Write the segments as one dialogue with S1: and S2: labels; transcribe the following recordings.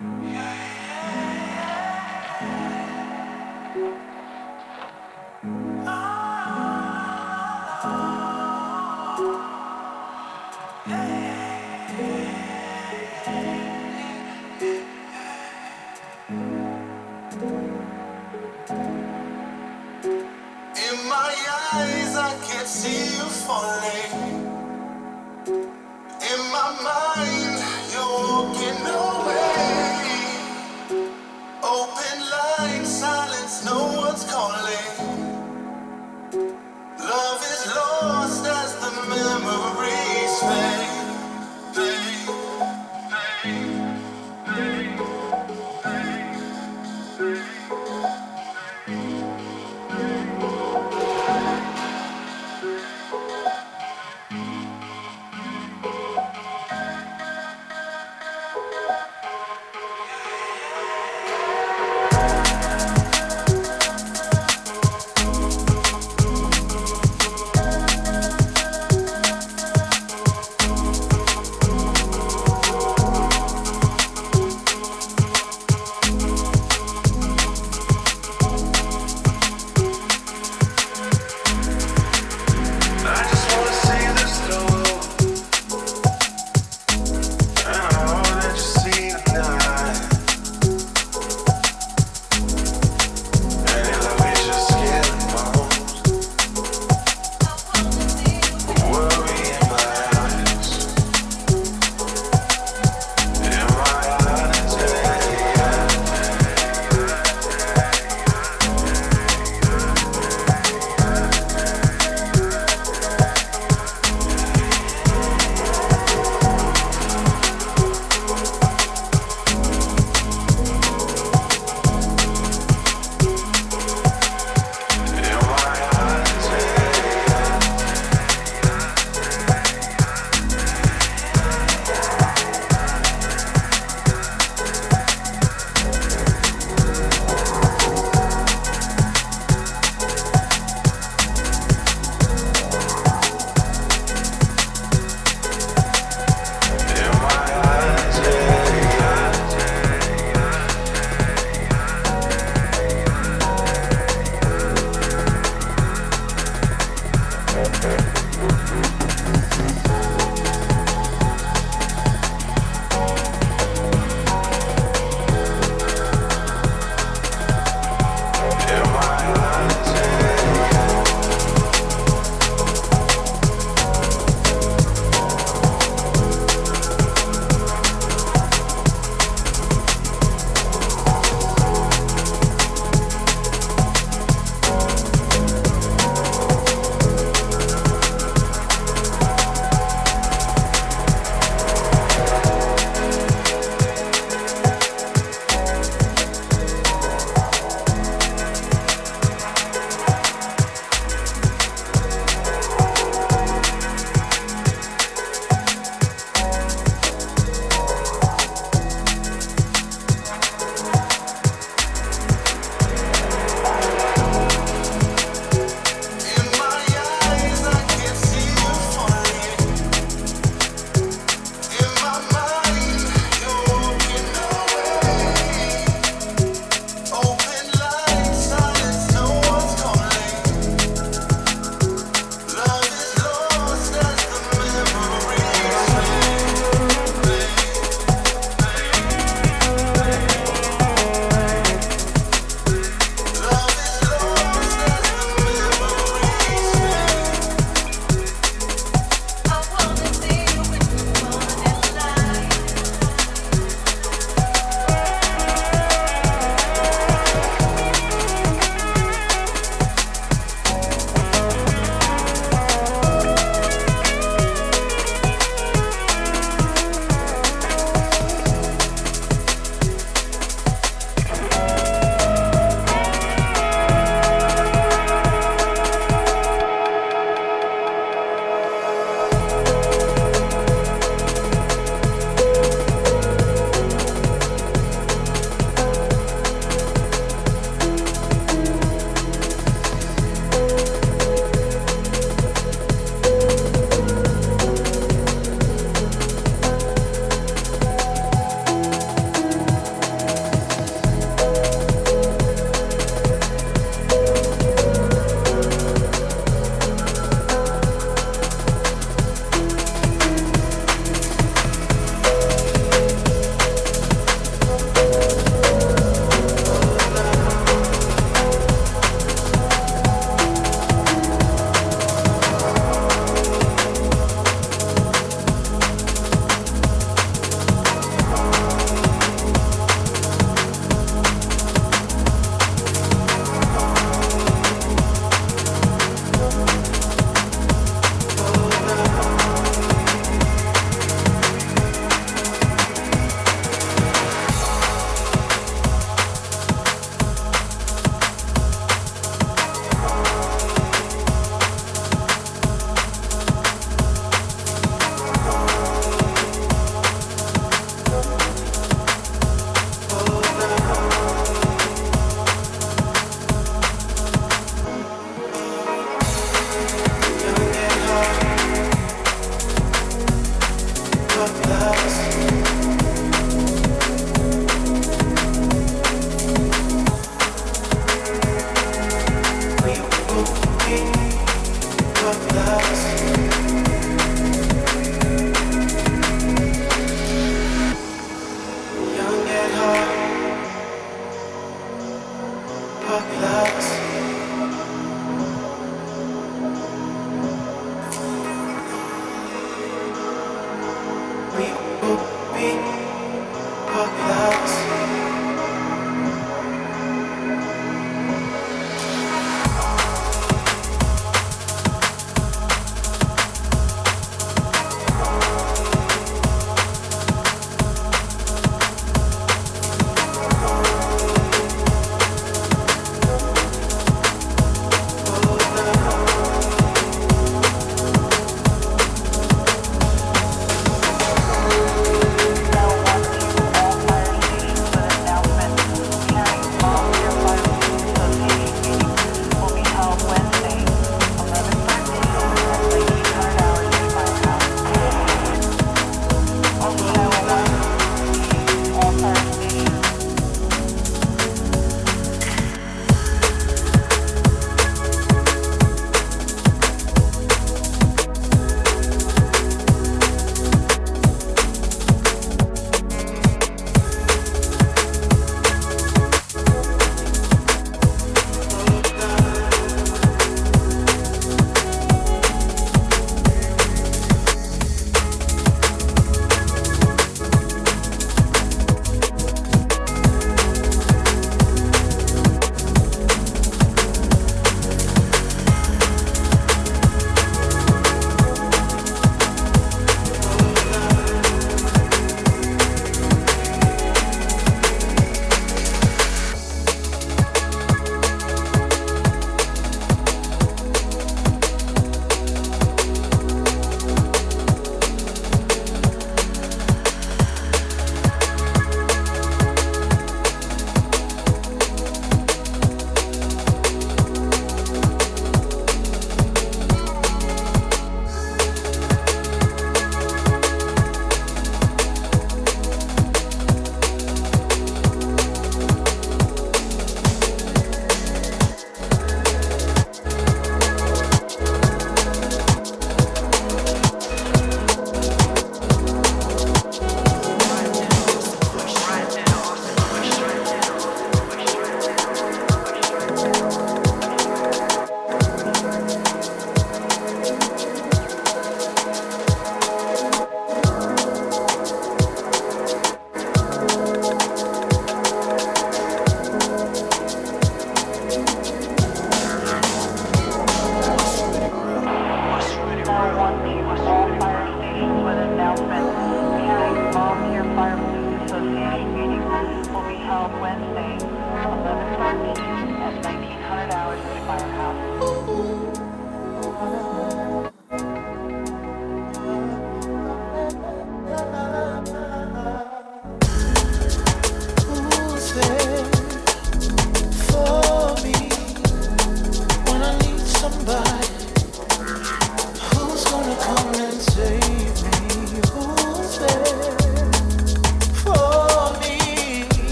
S1: Yeah.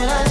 S2: What's